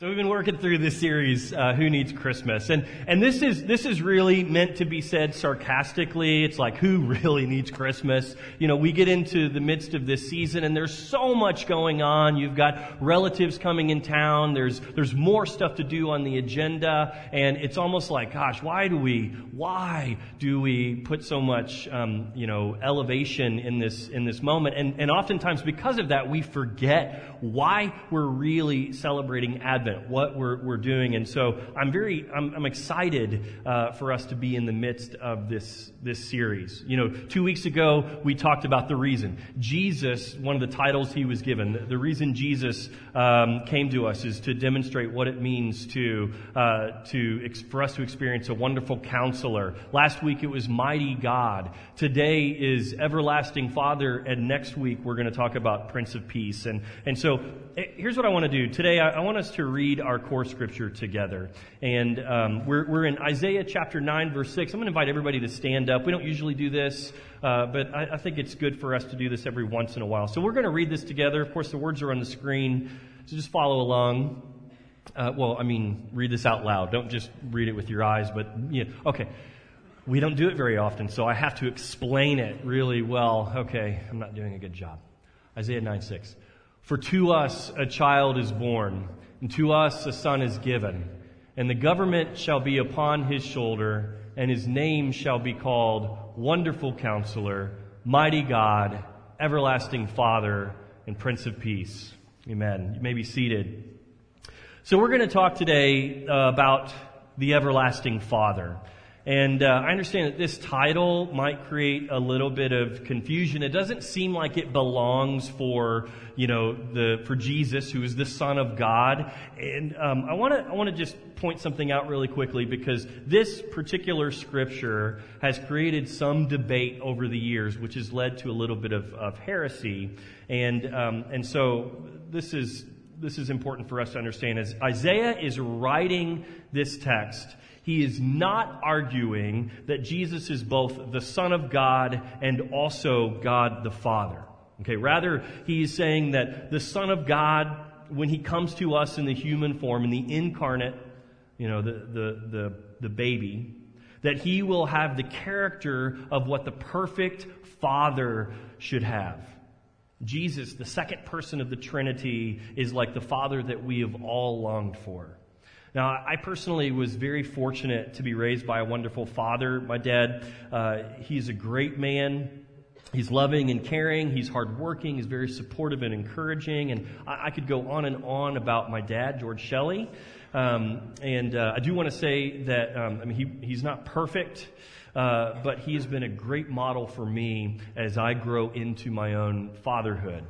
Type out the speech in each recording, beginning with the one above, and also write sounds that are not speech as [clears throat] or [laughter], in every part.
So we've been working through this series, uh, "Who Needs Christmas," and and this is this is really meant to be said sarcastically. It's like, who really needs Christmas? You know, we get into the midst of this season, and there's so much going on. You've got relatives coming in town. There's there's more stuff to do on the agenda, and it's almost like, gosh, why do we why do we put so much um, you know elevation in this in this moment? And and oftentimes because of that, we forget why we're really celebrating Advent what we're, we're doing. And so I'm very, I'm, I'm excited uh, for us to be in the midst of this, this series. You know, two weeks ago, we talked about the reason. Jesus, one of the titles he was given, the reason Jesus um, came to us is to demonstrate what it means to, uh, to, for us to experience a wonderful counselor. Last week it was mighty God. Today is everlasting Father. And next week we're going to talk about Prince of Peace. And, and so eh, here's what I want to do. Today I, I want us to read read our core scripture together. And um, we're, we're in Isaiah chapter 9, verse 6. I'm going to invite everybody to stand up. We don't usually do this, uh, but I, I think it's good for us to do this every once in a while. So we're going to read this together. Of course, the words are on the screen, so just follow along. Uh, well, I mean, read this out loud. Don't just read it with your eyes, but, yeah, okay. We don't do it very often, so I have to explain it really well. Okay, I'm not doing a good job. Isaiah 9 6. For to us a child is born and to us a son is given, and the government shall be upon his shoulder, and his name shall be called Wonderful Counselor, Mighty God, Everlasting Father, and Prince of Peace. Amen. You may be seated. So we're going to talk today uh, about the Everlasting Father. And uh, I understand that this title might create a little bit of confusion. It doesn't seem like it belongs for, you know, the for Jesus, who is the Son of God. And um, I want to I want to just point something out really quickly because this particular scripture has created some debate over the years, which has led to a little bit of, of heresy. And um, and so this is this is important for us to understand. As Isaiah is writing this text he is not arguing that Jesus is both the Son of God and also God the Father. Okay, rather, he is saying that the Son of God, when he comes to us in the human form, in the incarnate, you know, the, the, the, the baby, that he will have the character of what the perfect Father should have. Jesus, the second person of the Trinity, is like the Father that we have all longed for. Now, I personally was very fortunate to be raised by a wonderful father. My dad, uh, he's a great man. He's loving and caring. He's hardworking. He's very supportive and encouraging. And I, I could go on and on about my dad, George Shelley. Um, and uh, I do want to say that um, I mean he, he's not perfect, uh, but he has been a great model for me as I grow into my own fatherhood.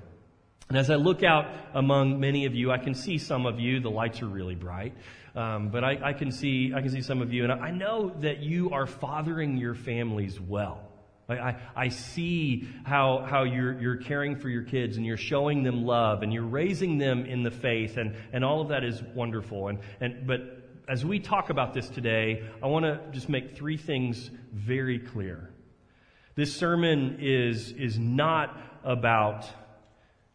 And as I look out among many of you, I can see some of you. The lights are really bright. Um, but I, I, can see, I can see some of you, and I know that you are fathering your families well. I, I, I see how, how you're, you're caring for your kids and you're showing them love and you're raising them in the faith and, and all of that is wonderful. And, and, but as we talk about this today, I want to just make three things very clear. This sermon is, is not about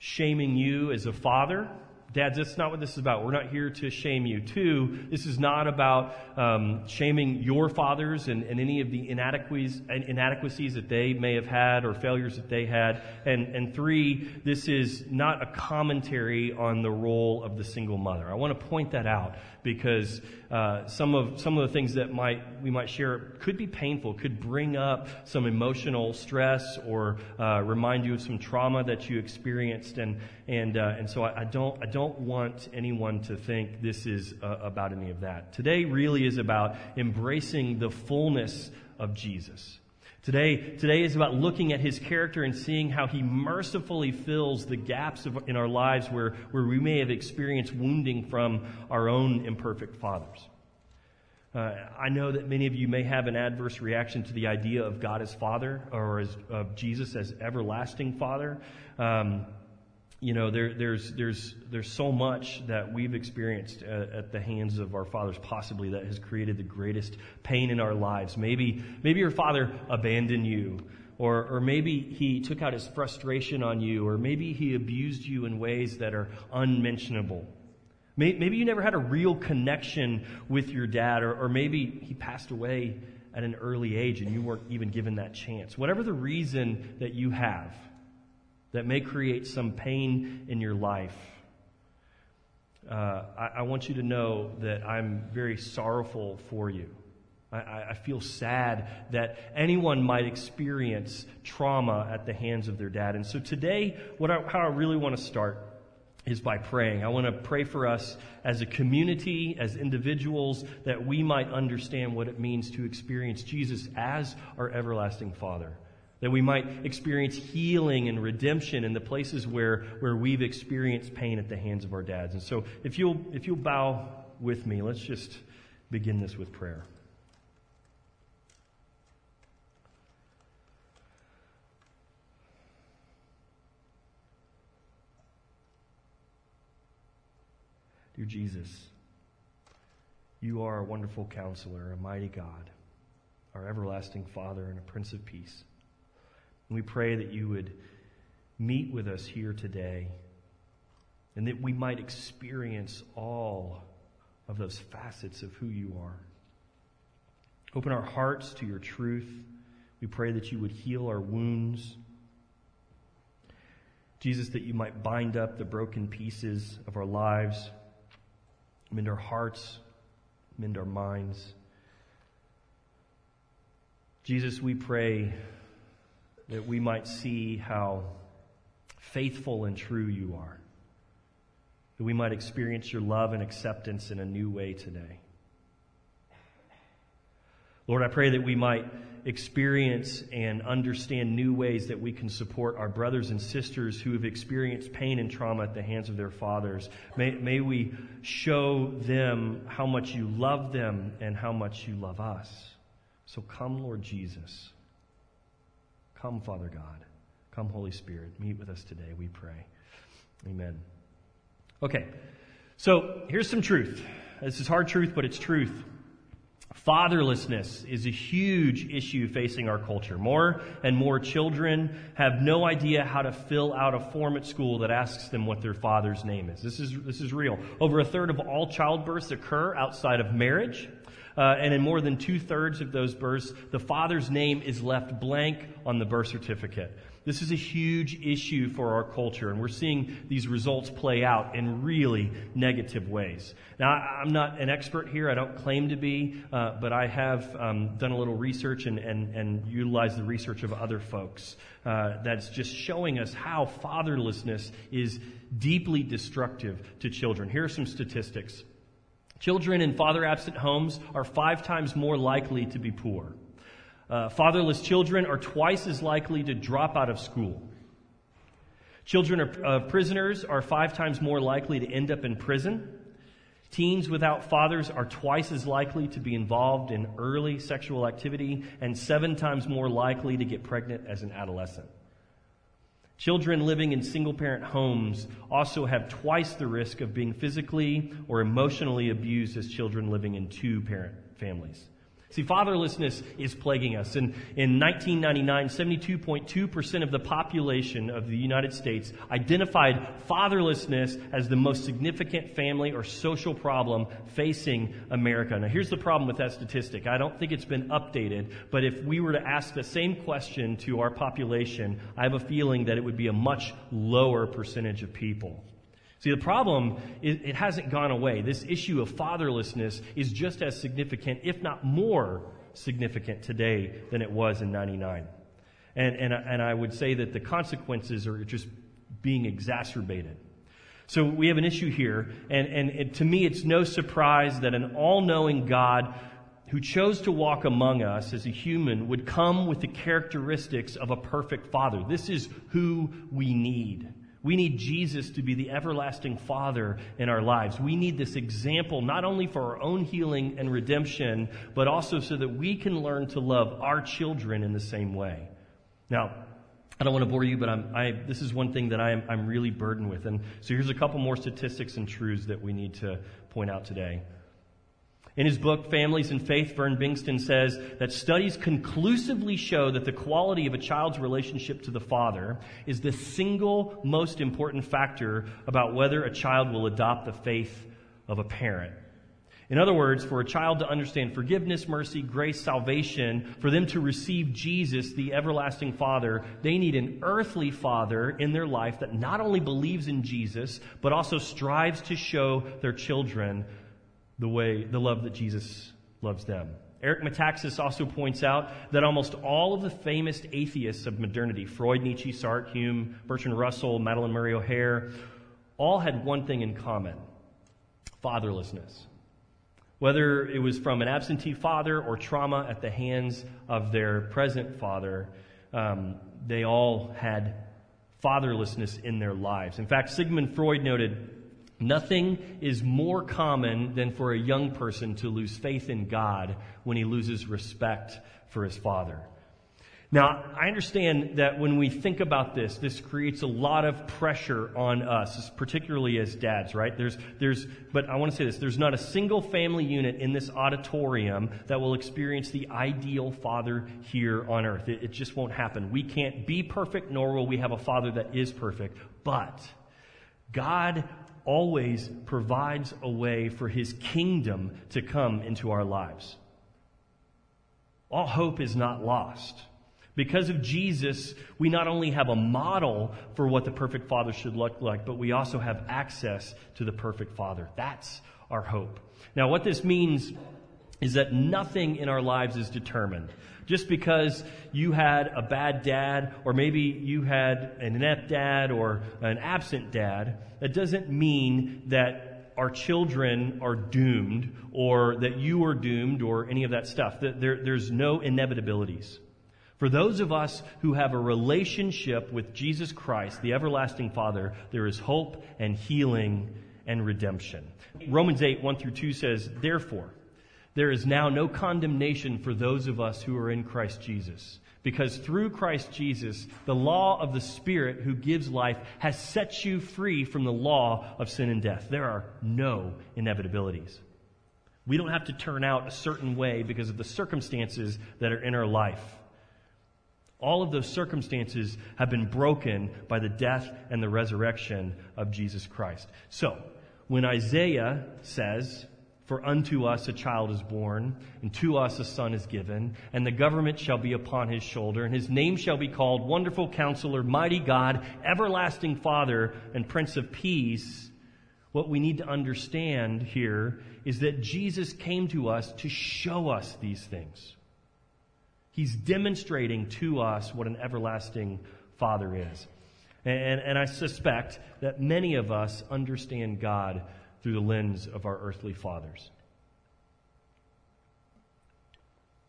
shaming you as a father. Dads, that's not what this is about. We're not here to shame you. Two, this is not about um, shaming your fathers and, and any of the inadequacies, inadequacies that they may have had or failures that they had. And, and three, this is not a commentary on the role of the single mother. I want to point that out because uh, some of some of the things that might we might share could be painful, could bring up some emotional stress or uh, remind you of some trauma that you experienced, and and uh, and so I, I, don't I don't want anyone to think this is uh, about any of that. Today really is about embracing the fullness of Jesus. Today, today is about looking at his character and seeing how he mercifully fills the gaps of, in our lives where, where we may have experienced wounding from our own imperfect fathers. Uh, I know that many of you may have an adverse reaction to the idea of God as Father or as of Jesus as everlasting Father. Um, you know, there, there's there's there's so much that we've experienced at, at, the hands of our fathers, possibly that has created the greatest pain in our lives. Maybe maybe your father abandoned you, or or maybe he took out his frustration on you, or maybe he abused you in ways that are unmentionable. Maybe you never had a real connection with your dad, or, or maybe he passed away at an early age and you weren't even given that chance. Whatever the reason that you have that may create some pain in your life, uh, I, I, want you to know that I'm very sorrowful for you. I, I feel sad that anyone might experience trauma at the hands of their dad. And so today, what I, how I really want to start is by praying. I want to pray for us as a community, as individuals, that we might understand what it means to experience Jesus as our everlasting Father. That we might experience healing and redemption in the places where, where we've experienced pain at the hands of our dads. And so if you'll, if you'll bow with me, let's just begin this with prayer. Dear Jesus, you are a wonderful counselor, a mighty God, our everlasting Father, and a Prince of Peace. We pray that you would meet with us here today and that we might experience all of those facets of who you are. Open our hearts to your truth. We pray that you would heal our wounds. Jesus, that you might bind up the broken pieces of our lives mend our hearts, mend our minds. Jesus, we pray that we might see how faithful and true you are, that we might experience your love and acceptance in a new way today. Lord, I pray that we might experience and understand new ways that we can support our brothers and sisters who have experienced pain and trauma at the hands of their fathers. May, may we show them how much you love them and how much you love us. So come, Lord Jesus. Come, Father God. Come, Holy Spirit. Meet with us today, we pray. Amen. Okay, so here's some truth. This is hard truth, but it's truth. Fatherlessness is a huge issue facing our culture. More and more children have no idea how to fill out a form at school that asks them what their father's name is. This is, this is real. Over a third of all childbirths occur outside of marriage. Uh, and in more than two thirds of those births, the father's name is left blank on the birth certificate. This is a huge issue for our culture, and we're seeing these results play out in really negative ways. Now, I'm not an expert here. I don't claim to be, uh, but I have um, done a little research and, and, and utilized the research of other folks uh, that's just showing us how fatherlessness is deeply destructive to children. Here are some statistics. Children in father absent homes are five times more likely to be poor. Uh, fatherless children are twice as likely to drop out of school. Children of uh, prisoners are five times more likely to end up in prison. Teens without fathers are twice as likely to be involved in early sexual activity and seven times more likely to get pregnant as an adolescent. Children living in single parent homes also have twice the risk of being physically or emotionally abused as children living in two parent families. See, fatherlessness is plaguing us. And in 1999, 72.2% of the population of the United States identified fatherlessness as the most significant family or social problem facing America. Now, here's the problem with that statistic. I don't think it's been updated, but if we were to ask the same question to our population, I have a feeling that it would be a much lower percentage of people. See, the problem, is it hasn't gone away. This issue of fatherlessness is just as significant, if not more significant today than it was in 99. And, and, and I would say that the consequences are just being exacerbated. So we have an issue here, and, and it, to me, it's no surprise that an all knowing God who chose to walk among us as a human would come with the characteristics of a perfect father. This is who we need. We need Jesus to be the everlasting Father in our lives. We need this example not only for our own healing and redemption, but also so that we can learn to love our children in the same way. Now, I don't want to bore you, but I'm, I, this is one thing that I am, I'm really burdened with. And so here's a couple more statistics and truths that we need to point out today. In his book, Families and Faith, Vern Bengtson says that studies conclusively show that the quality of a child's relationship to the father is the single most important factor about whether a child will adopt the faith of a parent. In other words, for a child to understand forgiveness, mercy, grace, salvation, for them to receive Jesus, the everlasting Father, they need an earthly Father in their life that not only believes in Jesus, but also strives to show their children the way, the love that Jesus loves them. Eric Metaxas also points out that almost all of the famous atheists of modernity, Freud, Nietzsche, Sartre, Hume, Bertrand Russell, Madalyn Murray O'Hair, all had one thing in common fatherlessness. Whether it was from an absentee father or trauma at the hands of their present father, um, they all had fatherlessness in their lives. In fact, Sigmund Freud noted Nothing is more common than for a young person to lose faith in God when he loses respect for his father. Now, I understand that when we think about this, this creates a lot of pressure on us, particularly as dads, right? There's, there's, but I want to say this, there's not a single family unit in this auditorium that will experience the ideal father here on earth. It, it just won't happen. We can't be perfect, nor will we have a father that is perfect. But God always provides a way for his kingdom to come into our lives. All hope is not lost. Because of Jesus, we not only have a model for what the perfect father should look like, but we also have access to the perfect father. That's our hope. Now, what this means is that nothing in our lives is determined. Just because you had a bad dad, or maybe you had an inept dad or an absent dad, that doesn't mean that our children are doomed or that you are doomed or any of that stuff. There, there's no inevitabilities. For those of us who have a relationship with Jesus Christ, the everlasting Father, there is hope and healing and redemption. Romans 8, 1 through 2 says, Therefore, there is now no condemnation for those of us who are in Christ Jesus. Because through Christ Jesus, the law of the Spirit who gives life has set you free from the law of sin and death. There are no inevitabilities. We don't have to turn out a certain way because of the circumstances that are in our life. All of those circumstances have been broken by the death and the resurrection of Jesus Christ. So, when Isaiah says, for unto us a child is born, and to us a son is given, and the government shall be upon his shoulder, and his name shall be called Wonderful Counselor, Mighty God, Everlasting Father, and Prince of Peace. What we need to understand here is that Jesus came to us to show us these things. He's demonstrating to us what an everlasting Father is. And, and I suspect that many of us understand God through the lens of our earthly fathers.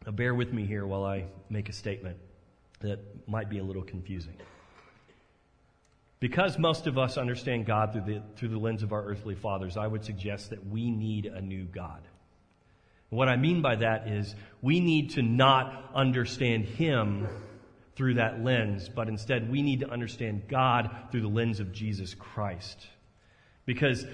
Now, bear with me here while I make a statement that might be a little confusing. Because most of us understand God through the, through the lens of our earthly fathers, I would suggest that we need a new God. What I mean by that is we need to not understand Him through that lens, but instead we need to understand God through the lens of Jesus Christ. Because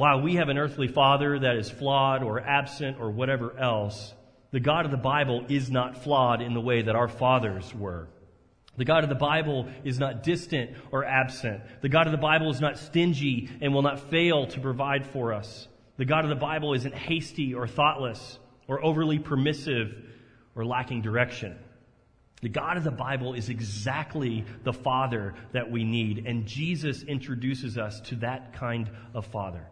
while we have an earthly father that is flawed or absent or whatever else, the God of the Bible is not flawed in the way that our fathers were. The God of the Bible is not distant or absent. The God of the Bible is not stingy and will not fail to provide for us. The God of the Bible isn't hasty or thoughtless or overly permissive or lacking direction. The God of the Bible is exactly the Father that we need, and Jesus introduces us to that kind of Father.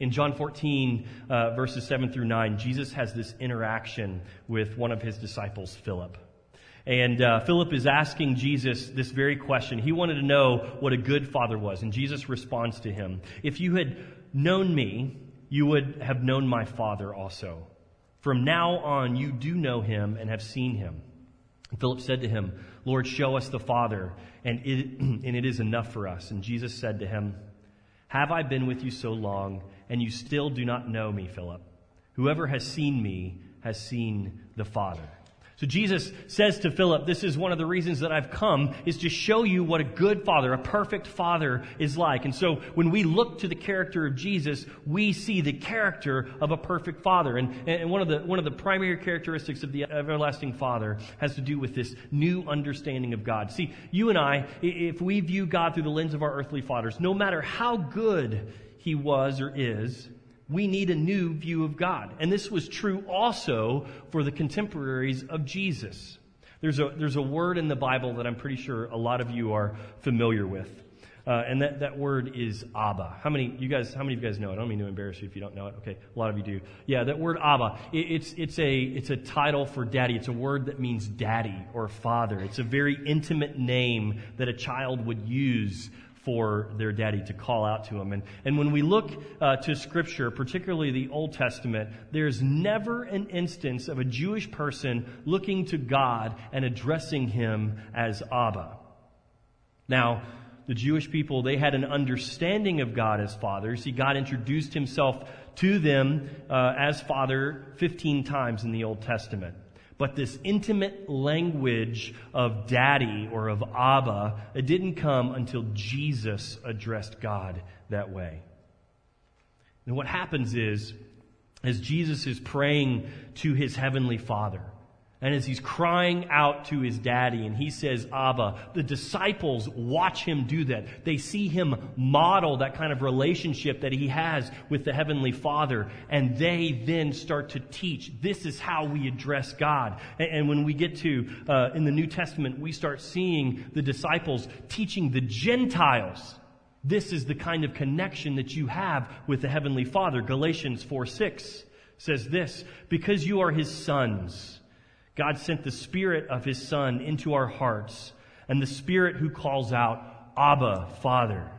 In John 14, uh, verses 7 through 9, Jesus has this interaction with one of his disciples, Philip. And uh, Philip is asking Jesus this very question. He wanted to know what a good father was. And Jesus responds to him If you had known me, you would have known my father also. From now on, you do know him and have seen him. Philip said to him, Lord, show us the Father, and it, [clears throat] and it is enough for us. And Jesus said to him, Have I been with you so long, and you still do not know me, Philip? Whoever has seen me has seen the Father. So Jesus says to Philip, this is one of the reasons that I've come is to show you what a good father, a perfect father is like. And so when we look to the character of Jesus, we see the character of a perfect father. And, and one of the, one of the primary characteristics of the everlasting father has to do with this new understanding of God. See, you and I, if we view God through the lens of our earthly fathers, no matter how good he was or is, we need a new view of God. And this was true also for the contemporaries of Jesus. There's a, there's a word in the Bible that I'm pretty sure a lot of you are familiar with. Uh, and that, that word is Abba. How many you guys? How many of you guys know it? I don't mean to embarrass you if you don't know it. Okay, a lot of you do. Yeah, that word Abba. It, it's it's a it's a title for daddy. It's a word that means daddy or father. It's a very intimate name that a child would use for their daddy to call out to them. And, and when we look uh, to Scripture, particularly the Old Testament, there's never an instance of a Jewish person looking to God and addressing him as Abba. Now, the Jewish people, they had an understanding of God as Father. See, God introduced himself to them uh, as Father 15 times in the Old Testament. But this intimate language of daddy or of Abba, it didn't come until Jesus addressed God that way. And what happens is, as Jesus is praying to his heavenly Father, and as he's crying out to his daddy and he says, Abba, the disciples watch him do that. They see him model that kind of relationship that he has with the Heavenly Father. And they then start to teach, this is how we address God. And, when we get to, uh, in the New Testament, we start seeing the disciples teaching the Gentiles. This is the kind of connection that you have with the Heavenly Father. Galatians 4 6 says this, because you are his sons. God sent the Spirit of His Son into our hearts, and the Spirit who calls out, Abba, Father.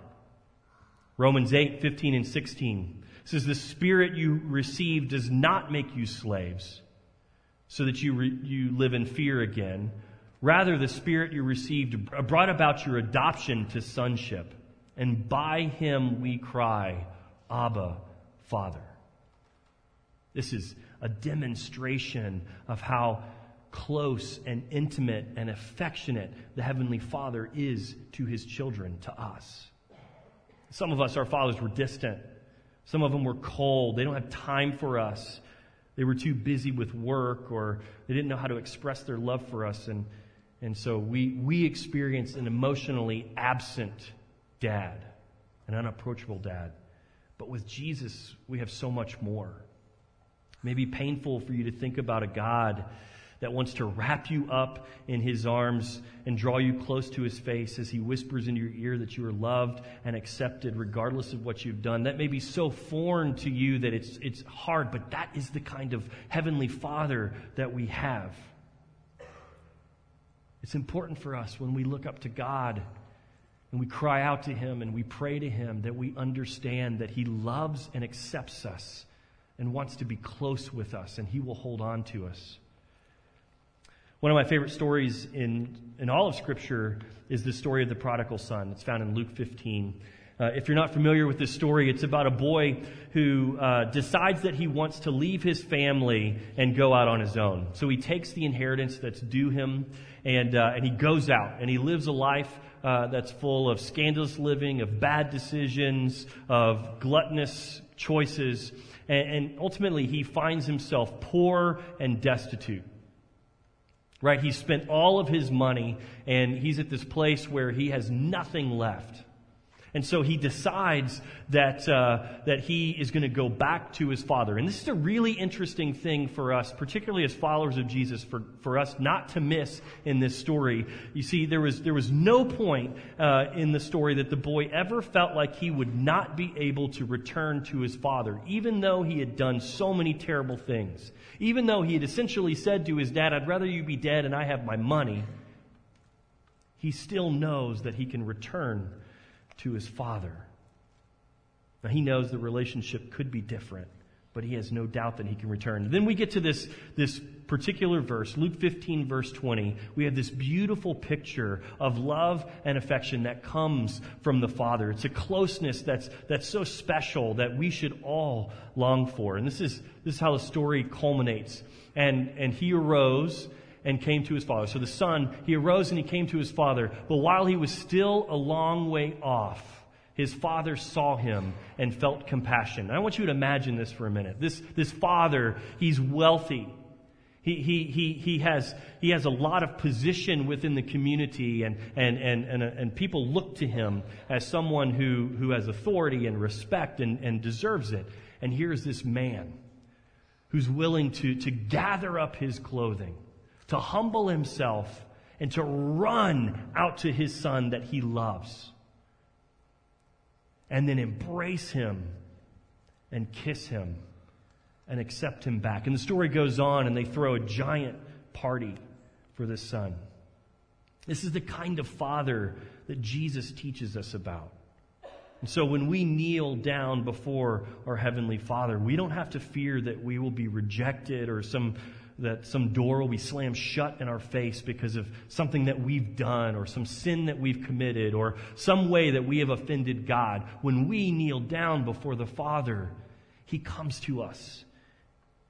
Romans 8, 15 and 16 says, The Spirit you receive does not make you slaves, so that you, re- you live in fear again. Rather, the Spirit you received brought about your adoption to sonship, and by Him we cry, Abba, Father. This is a demonstration of how close and intimate and affectionate the Heavenly Father is to His children, to us. Some of us, our fathers, were distant. Some of them were cold. They don't have time for us. They were too busy with work or they didn't know how to express their love for us. And, and so we, we experienced an emotionally absent dad, an unapproachable dad. But with Jesus, we have so much more. It may be painful for you to think about a God that wants to wrap you up in his arms and draw you close to his face as he whispers in your ear that you are loved and accepted regardless of what you've done. That may be so foreign to you that it's, it's hard, but that is the kind of heavenly father that we have. It's important for us when we look up to God and we cry out to him and we pray to him that we understand that he loves and accepts us and wants to be close with us and he will hold on to us. One of my favorite stories in, in all of Scripture is the story of the prodigal son. It's found in Luke 15. Uh, if you're not familiar with this story, it's about a boy who uh, decides that he wants to leave his family and go out on his own. So he takes the inheritance that's due him and, uh, and he goes out and he lives a life uh, that's full of scandalous living, of bad decisions, of gluttonous choices. And, and ultimately, he finds himself poor and destitute. Right? He's spent all of his money and he's at this place where he has nothing left. And so he decides that, uh, that he is going to go back to his father. And this is a really interesting thing for us, particularly as followers of Jesus, for, for us not to miss in this story. You see, there was, there was no point uh, in the story that the boy ever felt like he would not be able to return to his father, even though he had done so many terrible things. Even though he had essentially said to his dad, I'd rather you be dead and I have my money, he still knows that he can return to his father. Now, he knows the relationship could be different but he has no doubt that he can return. Then we get to this, this particular verse, Luke 15, verse 20. We have this beautiful picture of love and affection that comes from the Father. It's a closeness that's, that's so special that we should all long for. And this is, this is how the story culminates. And, and he arose and came to his father. So the son, he arose and he came to his father. But while he was still a long way off, his father saw him and felt compassion. I want you to imagine this for a minute. This, this father, he's wealthy. He, he, he, he, has, he has a lot of position within the community, and, and, and, and, and people look to him as someone who, who has authority and respect and, and deserves it. And here's this man who's willing to, to gather up his clothing, to humble himself, and to run out to his son that he loves and then embrace him and kiss him and accept him back. And the story goes on, and they throw a giant party for this son. This is the kind of father that Jesus teaches us about. And so when we kneel down before our Heavenly Father, we don't have to fear that we will be rejected or some that some door will be slammed shut in our face because of something that we've done or some sin that we've committed or some way that we have offended God. When we kneel down before the Father, He comes to us.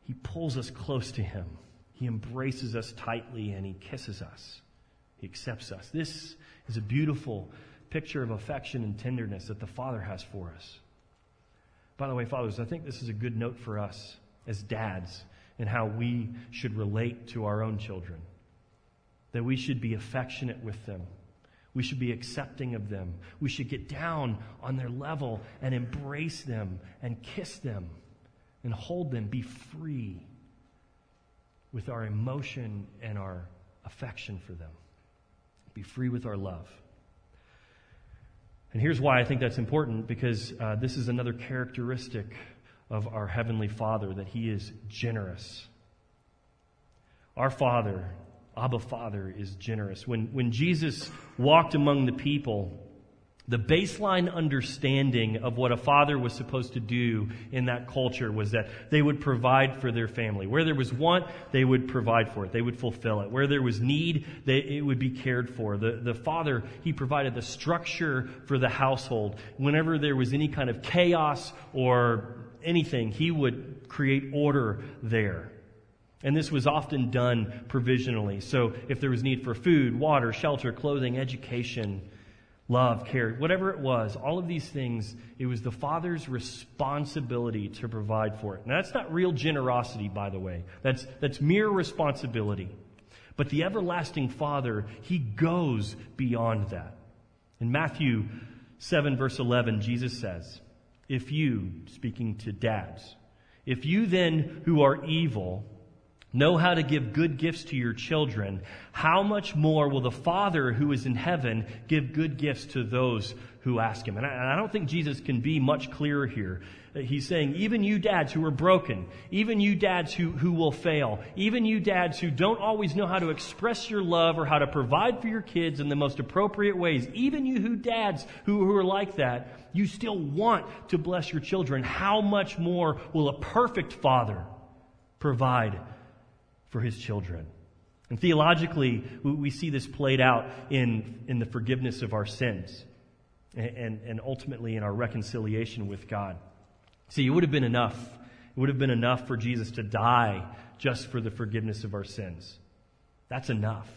He pulls us close to Him. He embraces us tightly and He kisses us. He accepts us. This is a beautiful picture of affection and tenderness that the Father has for us. By the way, fathers, I think this is a good note for us as dads and how we should relate to our own children. That we should be affectionate with them. We should be accepting of them. We should get down on their level and embrace them and kiss them and hold them. Be free with our emotion and our affection for them. Be free with our love. And here's why I think that's important because uh, this is another characteristic of our Heavenly Father, that He is generous. Our Father, Abba Father, is generous. When, when Jesus walked among the people, the baseline understanding of what a father was supposed to do in that culture was that they would provide for their family. Where there was want, they would provide for it. They would fulfill it. Where there was need, they, it would be cared for. The, the father, he provided the structure for the household. Whenever there was any kind of chaos or anything, he would create order there. And this was often done provisionally. So if there was need for food, water, shelter, clothing, education, love, care, whatever it was, all of these things, it was the father's responsibility to provide for it. Now that's not real generosity, by the way. That's, that's mere responsibility. But the everlasting father, he goes beyond that. In Matthew 7 verse 11, Jesus says, if you, speaking to dads, if you then who are evil know how to give good gifts to your children, how much more will the Father who is in heaven give good gifts to those who ask him? And I, I don't think Jesus can be much clearer here. He's saying, even you dads who are broken, even you dads who, who will fail, even you dads who don't always know how to express your love or how to provide for your kids in the most appropriate ways, even you who dads who, who are like that, you still want to bless your children. How much more will a perfect father provide for his children? And theologically, we see this played out in, in the forgiveness of our sins and, and ultimately in our reconciliation with God. See, it would have been enough. It would have been enough for Jesus to die just for the forgiveness of our sins. That's enough,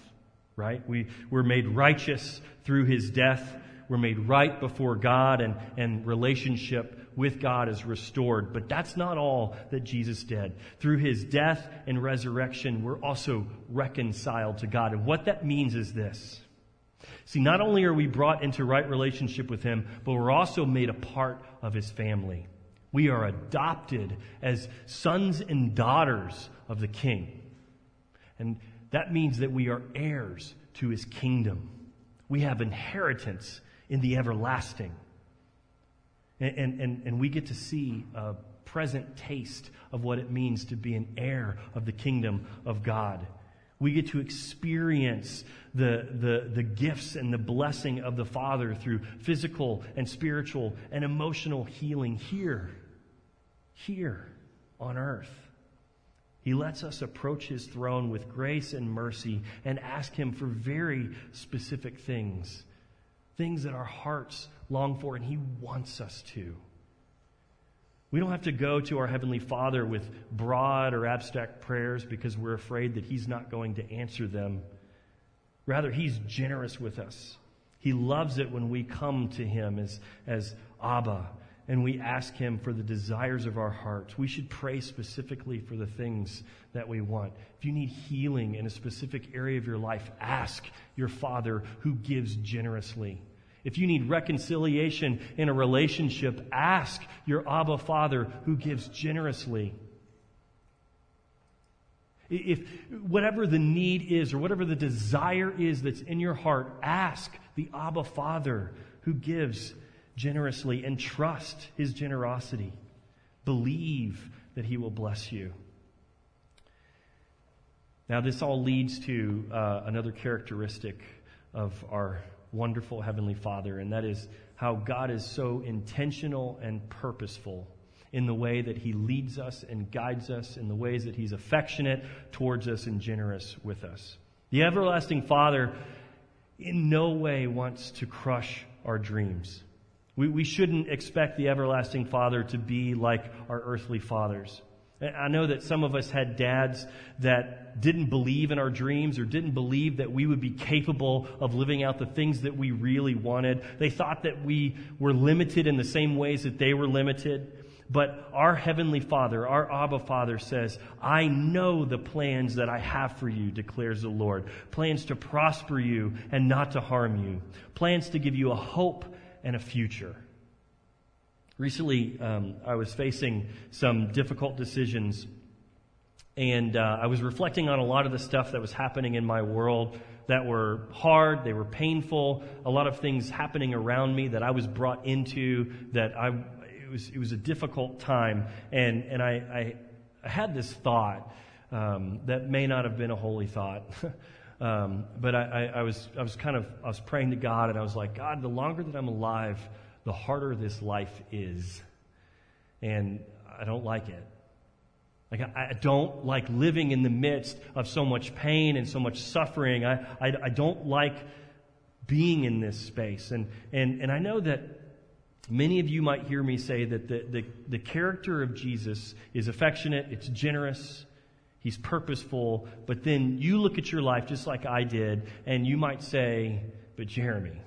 right? We, we're made righteous through his death. We're made right before God and, and relationship with God is restored. But that's not all that Jesus did. Through his death and resurrection, we're also reconciled to God. And what that means is this. See, not only are we brought into right relationship with him, but we're also made a part of his family. We are adopted as sons and daughters of the King. And that means that we are heirs to his kingdom. We have inheritance in the everlasting. And, and, and, we get to see a present taste of what it means to be an heir of the kingdom of God. We get to experience the, the, the gifts and the blessing of the Father through physical and spiritual and emotional healing here here on earth. He lets us approach his throne with grace and mercy and ask him for very specific things, things that our hearts long for, and he wants us to. We don't have to go to our Heavenly Father with broad or abstract prayers because we're afraid that He's not going to answer them. Rather, He's generous with us. He loves it when we come to Him as, as Abba and we ask Him for the desires of our hearts. We should pray specifically for the things that we want. If you need healing in a specific area of your life, ask your Father who gives generously. If you need reconciliation in a relationship, ask your Abba Father who gives generously. If whatever the need is or whatever the desire is that's in your heart, ask the Abba Father who gives generously and trust his generosity. Believe that he will bless you. Now, this all leads to uh, another characteristic of our wonderful Heavenly Father, and that is how God is so intentional and purposeful in the way that He leads us and guides us, in the ways that He's affectionate towards us and generous with us. The everlasting Father in no way wants to crush our dreams. We, we shouldn't expect the everlasting Father to be like our earthly fathers. I know that some of us had dads that didn't believe in our dreams or didn't believe that we would be capable of living out the things that we really wanted. They thought that we were limited in the same ways that they were limited. But our Heavenly Father, our Abba Father says, I know the plans that I have for you, declares the Lord. Plans to prosper you and not to harm you. Plans to give you a hope and a future. Recently, um, I was facing some difficult decisions, and uh, I was reflecting on a lot of the stuff that was happening in my world that were hard, they were painful, a lot of things happening around me that I was brought into that I, it was, it was a difficult time. And, and I, I, I had this thought um, that may not have been a holy thought. [laughs] um, but I, I, I, was, I was kind of, I was praying to God and I was like, God, the longer that I'm alive, the harder this life is. And I don't like it. Like, I, don't like living in the midst of so much pain and so much suffering. I, I, I don't like being in this space. And, and, and I know that many of you might hear me say that the, the, the character of Jesus is affectionate, it's generous, he's purposeful, but then you look at your life just like I did, and you might say, but Jeremy,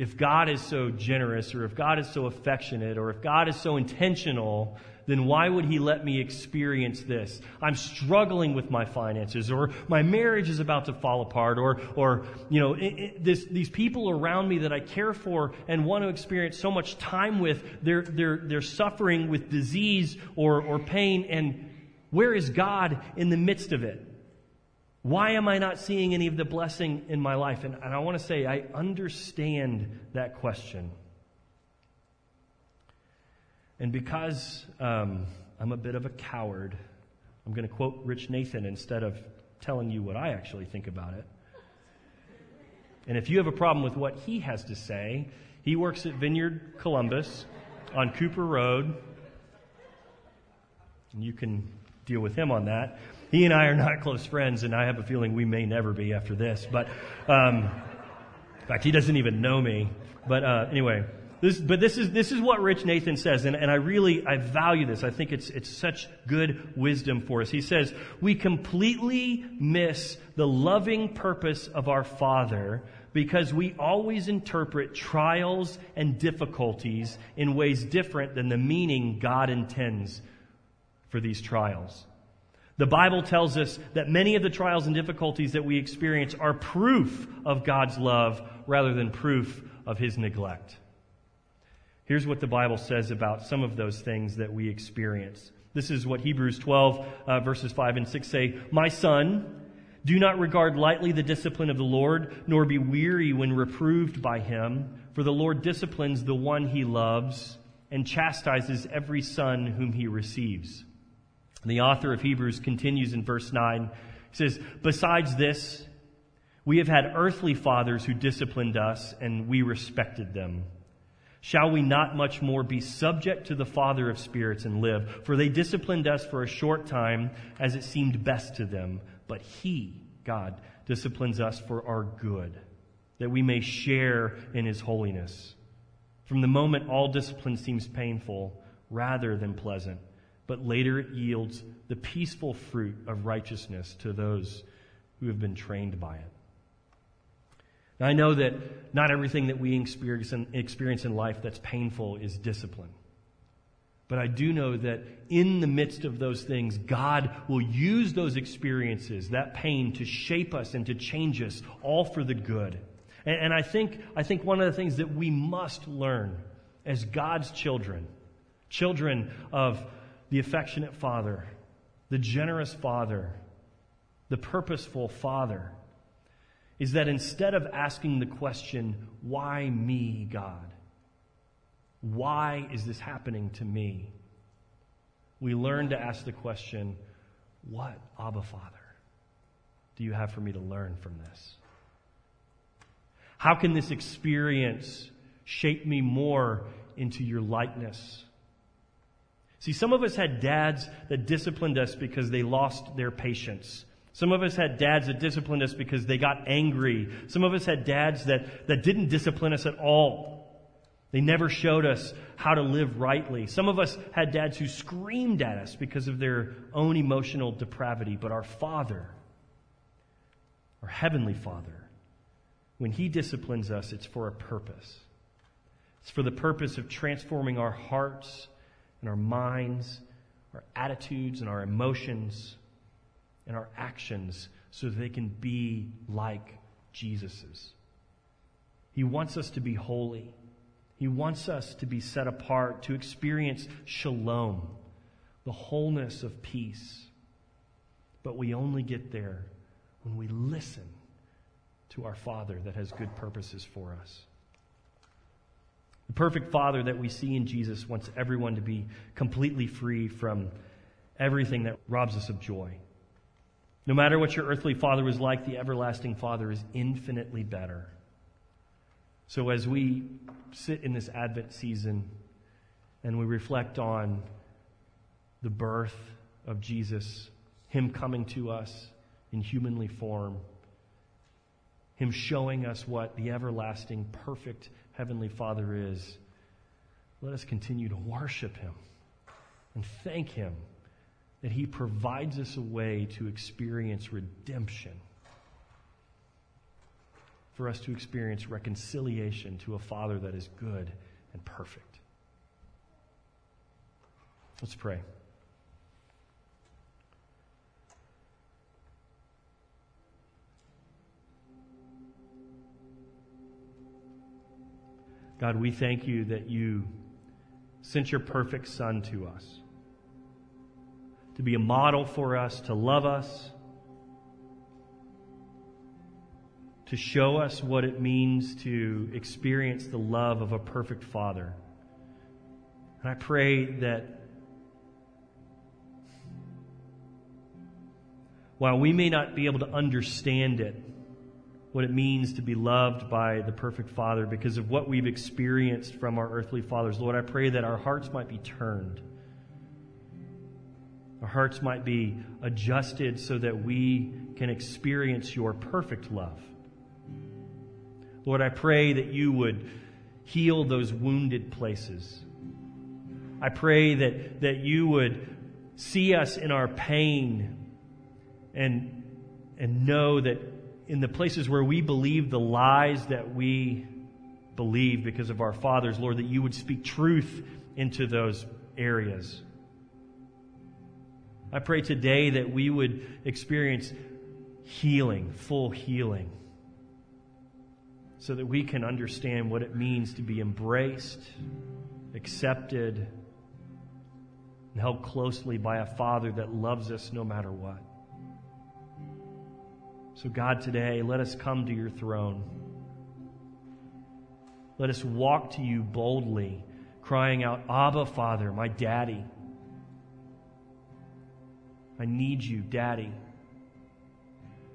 if God is so generous or if God is so affectionate or if God is so intentional, then why would He let me experience this? I'm struggling with my finances or my marriage is about to fall apart or, or, you know, it, it, this, these people around me that I care for and want to experience so much time with, they're, they're, they're suffering with disease or, or pain and where is God in the midst of it? Why am I not seeing any of the blessing in my life? And, and I want to say, I understand that question. And because um, I'm a bit of a coward, I'm going to quote Rich Nathan instead of telling you what I actually think about it. And if you have a problem with what he has to say, he works at Vineyard Columbus on Cooper Road. And you can deal with him on that. He and I are not [laughs] close friends, and I have a feeling we may never be after this. But, um, in fact, he doesn't even know me. But uh, anyway, this, but this is this is what Rich Nathan says, and, and I really I value this. I think it's it's such good wisdom for us. He says we completely miss the loving purpose of our Father because we always interpret trials and difficulties in ways different than the meaning God intends for these trials. The Bible tells us that many of the trials and difficulties that we experience are proof of God's love rather than proof of His neglect. Here's what the Bible says about some of those things that we experience. This is what Hebrews 12, uh, verses 5 and 6 say My son, do not regard lightly the discipline of the Lord, nor be weary when reproved by him, for the Lord disciplines the one he loves and chastises every son whom he receives. The author of Hebrews continues in verse 9. He says, Besides this, we have had earthly fathers who disciplined us, and we respected them. Shall we not much more be subject to the Father of spirits and live? For they disciplined us for a short time as it seemed best to them, but He, God, disciplines us for our good, that we may share in His holiness. From the moment all discipline seems painful rather than pleasant, but later it yields the peaceful fruit of righteousness to those who have been trained by it. Now, I know that not everything that we experience in, experience in life that's painful is discipline. But I do know that in the midst of those things, God will use those experiences, that pain, to shape us and to change us, all for the good. And, and I think, I think one of the things that we must learn as God's children, children of the affectionate Father, the generous Father, the purposeful Father, is that instead of asking the question, why me, God? Why is this happening to me? We learn to ask the question, what, Abba Father, do you have for me to learn from this? How can this experience shape me more into your likeness? See, some of us had dads that disciplined us because they lost their patience. Some of us had dads that disciplined us because they got angry. Some of us had dads that, that didn't discipline us at all. They never showed us how to live rightly. Some of us had dads who screamed at us because of their own emotional depravity. But our Father, our Heavenly Father, when He disciplines us, it's for a purpose. It's for the purpose of transforming our hearts and our minds, our attitudes and our emotions and our actions so that they can be like Jesus's. He wants us to be holy. He wants us to be set apart, to experience shalom, the wholeness of peace. But we only get there when we listen to our Father that has good purposes for us. The perfect Father that we see in Jesus wants everyone to be completely free from everything that robs us of joy. No matter what your earthly father was like, the everlasting Father is infinitely better. So as we sit in this Advent season and we reflect on the birth of Jesus, Him coming to us in humanly form, Him showing us what the everlasting, perfect Heavenly Father is, let us continue to worship Him and thank Him that He provides us a way to experience redemption, for us to experience reconciliation to a Father that is good and perfect. Let's pray. God, we thank you that you sent your perfect Son to us to be a model for us, to love us, to show us what it means to experience the love of a perfect Father. And I pray that while we may not be able to understand it, what it means to be loved by the perfect Father because of what we've experienced from our earthly fathers, Lord, I pray that our hearts might be turned our hearts might be adjusted so that we can experience your perfect love. Lord, I pray that you would heal those wounded places. I pray that, that you would see us in our pain and, and know that in the places where we believe the lies that we believe because of our fathers, Lord, that you would speak truth into those areas. I pray today that we would experience healing, full healing, so that we can understand what it means to be embraced, accepted, and held closely by a Father that loves us no matter what. So, God, today, let us come to your throne. Let us walk to you boldly, crying out, Abba, Father, my daddy. I need you, Daddy.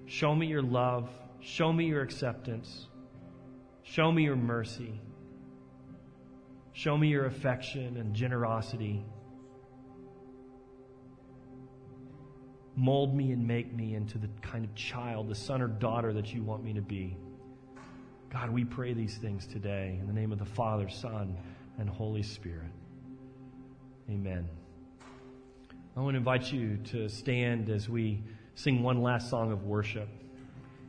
Show me your love. Show me your acceptance. Show me your mercy. Show me your affection and generosity. Mold me and make me into the kind of child, the son or daughter that you want me to be. God, we pray these things today in the name of the Father, Son, and Holy Spirit. Amen. I want to invite you to stand as we sing one last song of worship.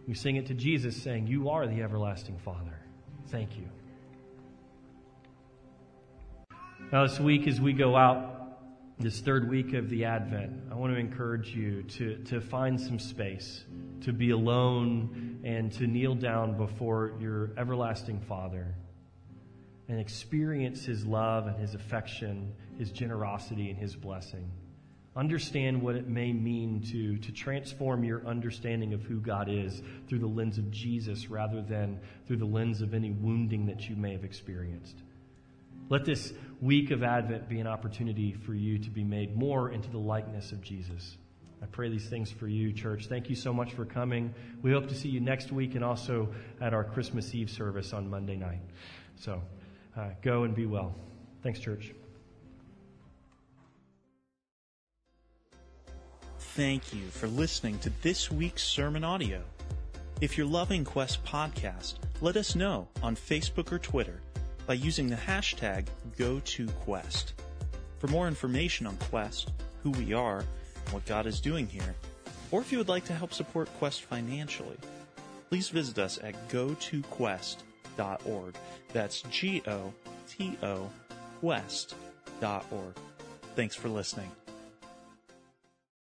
We sing it to Jesus, saying, You are the everlasting Father. Thank you. Now, this week, as we go out, this third week of the Advent, I want to encourage you to, to find some space, to be alone, and to kneel down before your everlasting Father and experience His love and His affection, His generosity and His blessing. Understand what it may mean to, to transform your understanding of who God is through the lens of Jesus rather than through the lens of any wounding that you may have experienced. Let this week of Advent be an opportunity for you to be made more into the likeness of Jesus. I pray these things for you, church. Thank you so much for coming. We hope to see you next week and also at our Christmas Eve service on Monday night. So uh, go and be well. Thanks, church. Thank you for listening to this week's sermon audio. If you're loving Quest Podcast, let us know on Facebook or Twitter by using the hashtag GoToQuest. For more information on Quest, who we are, and what God is doing here, or if you would like to help support Quest financially, please visit us at gotoquest.org. That's G O T O Quest.org. Thanks for listening.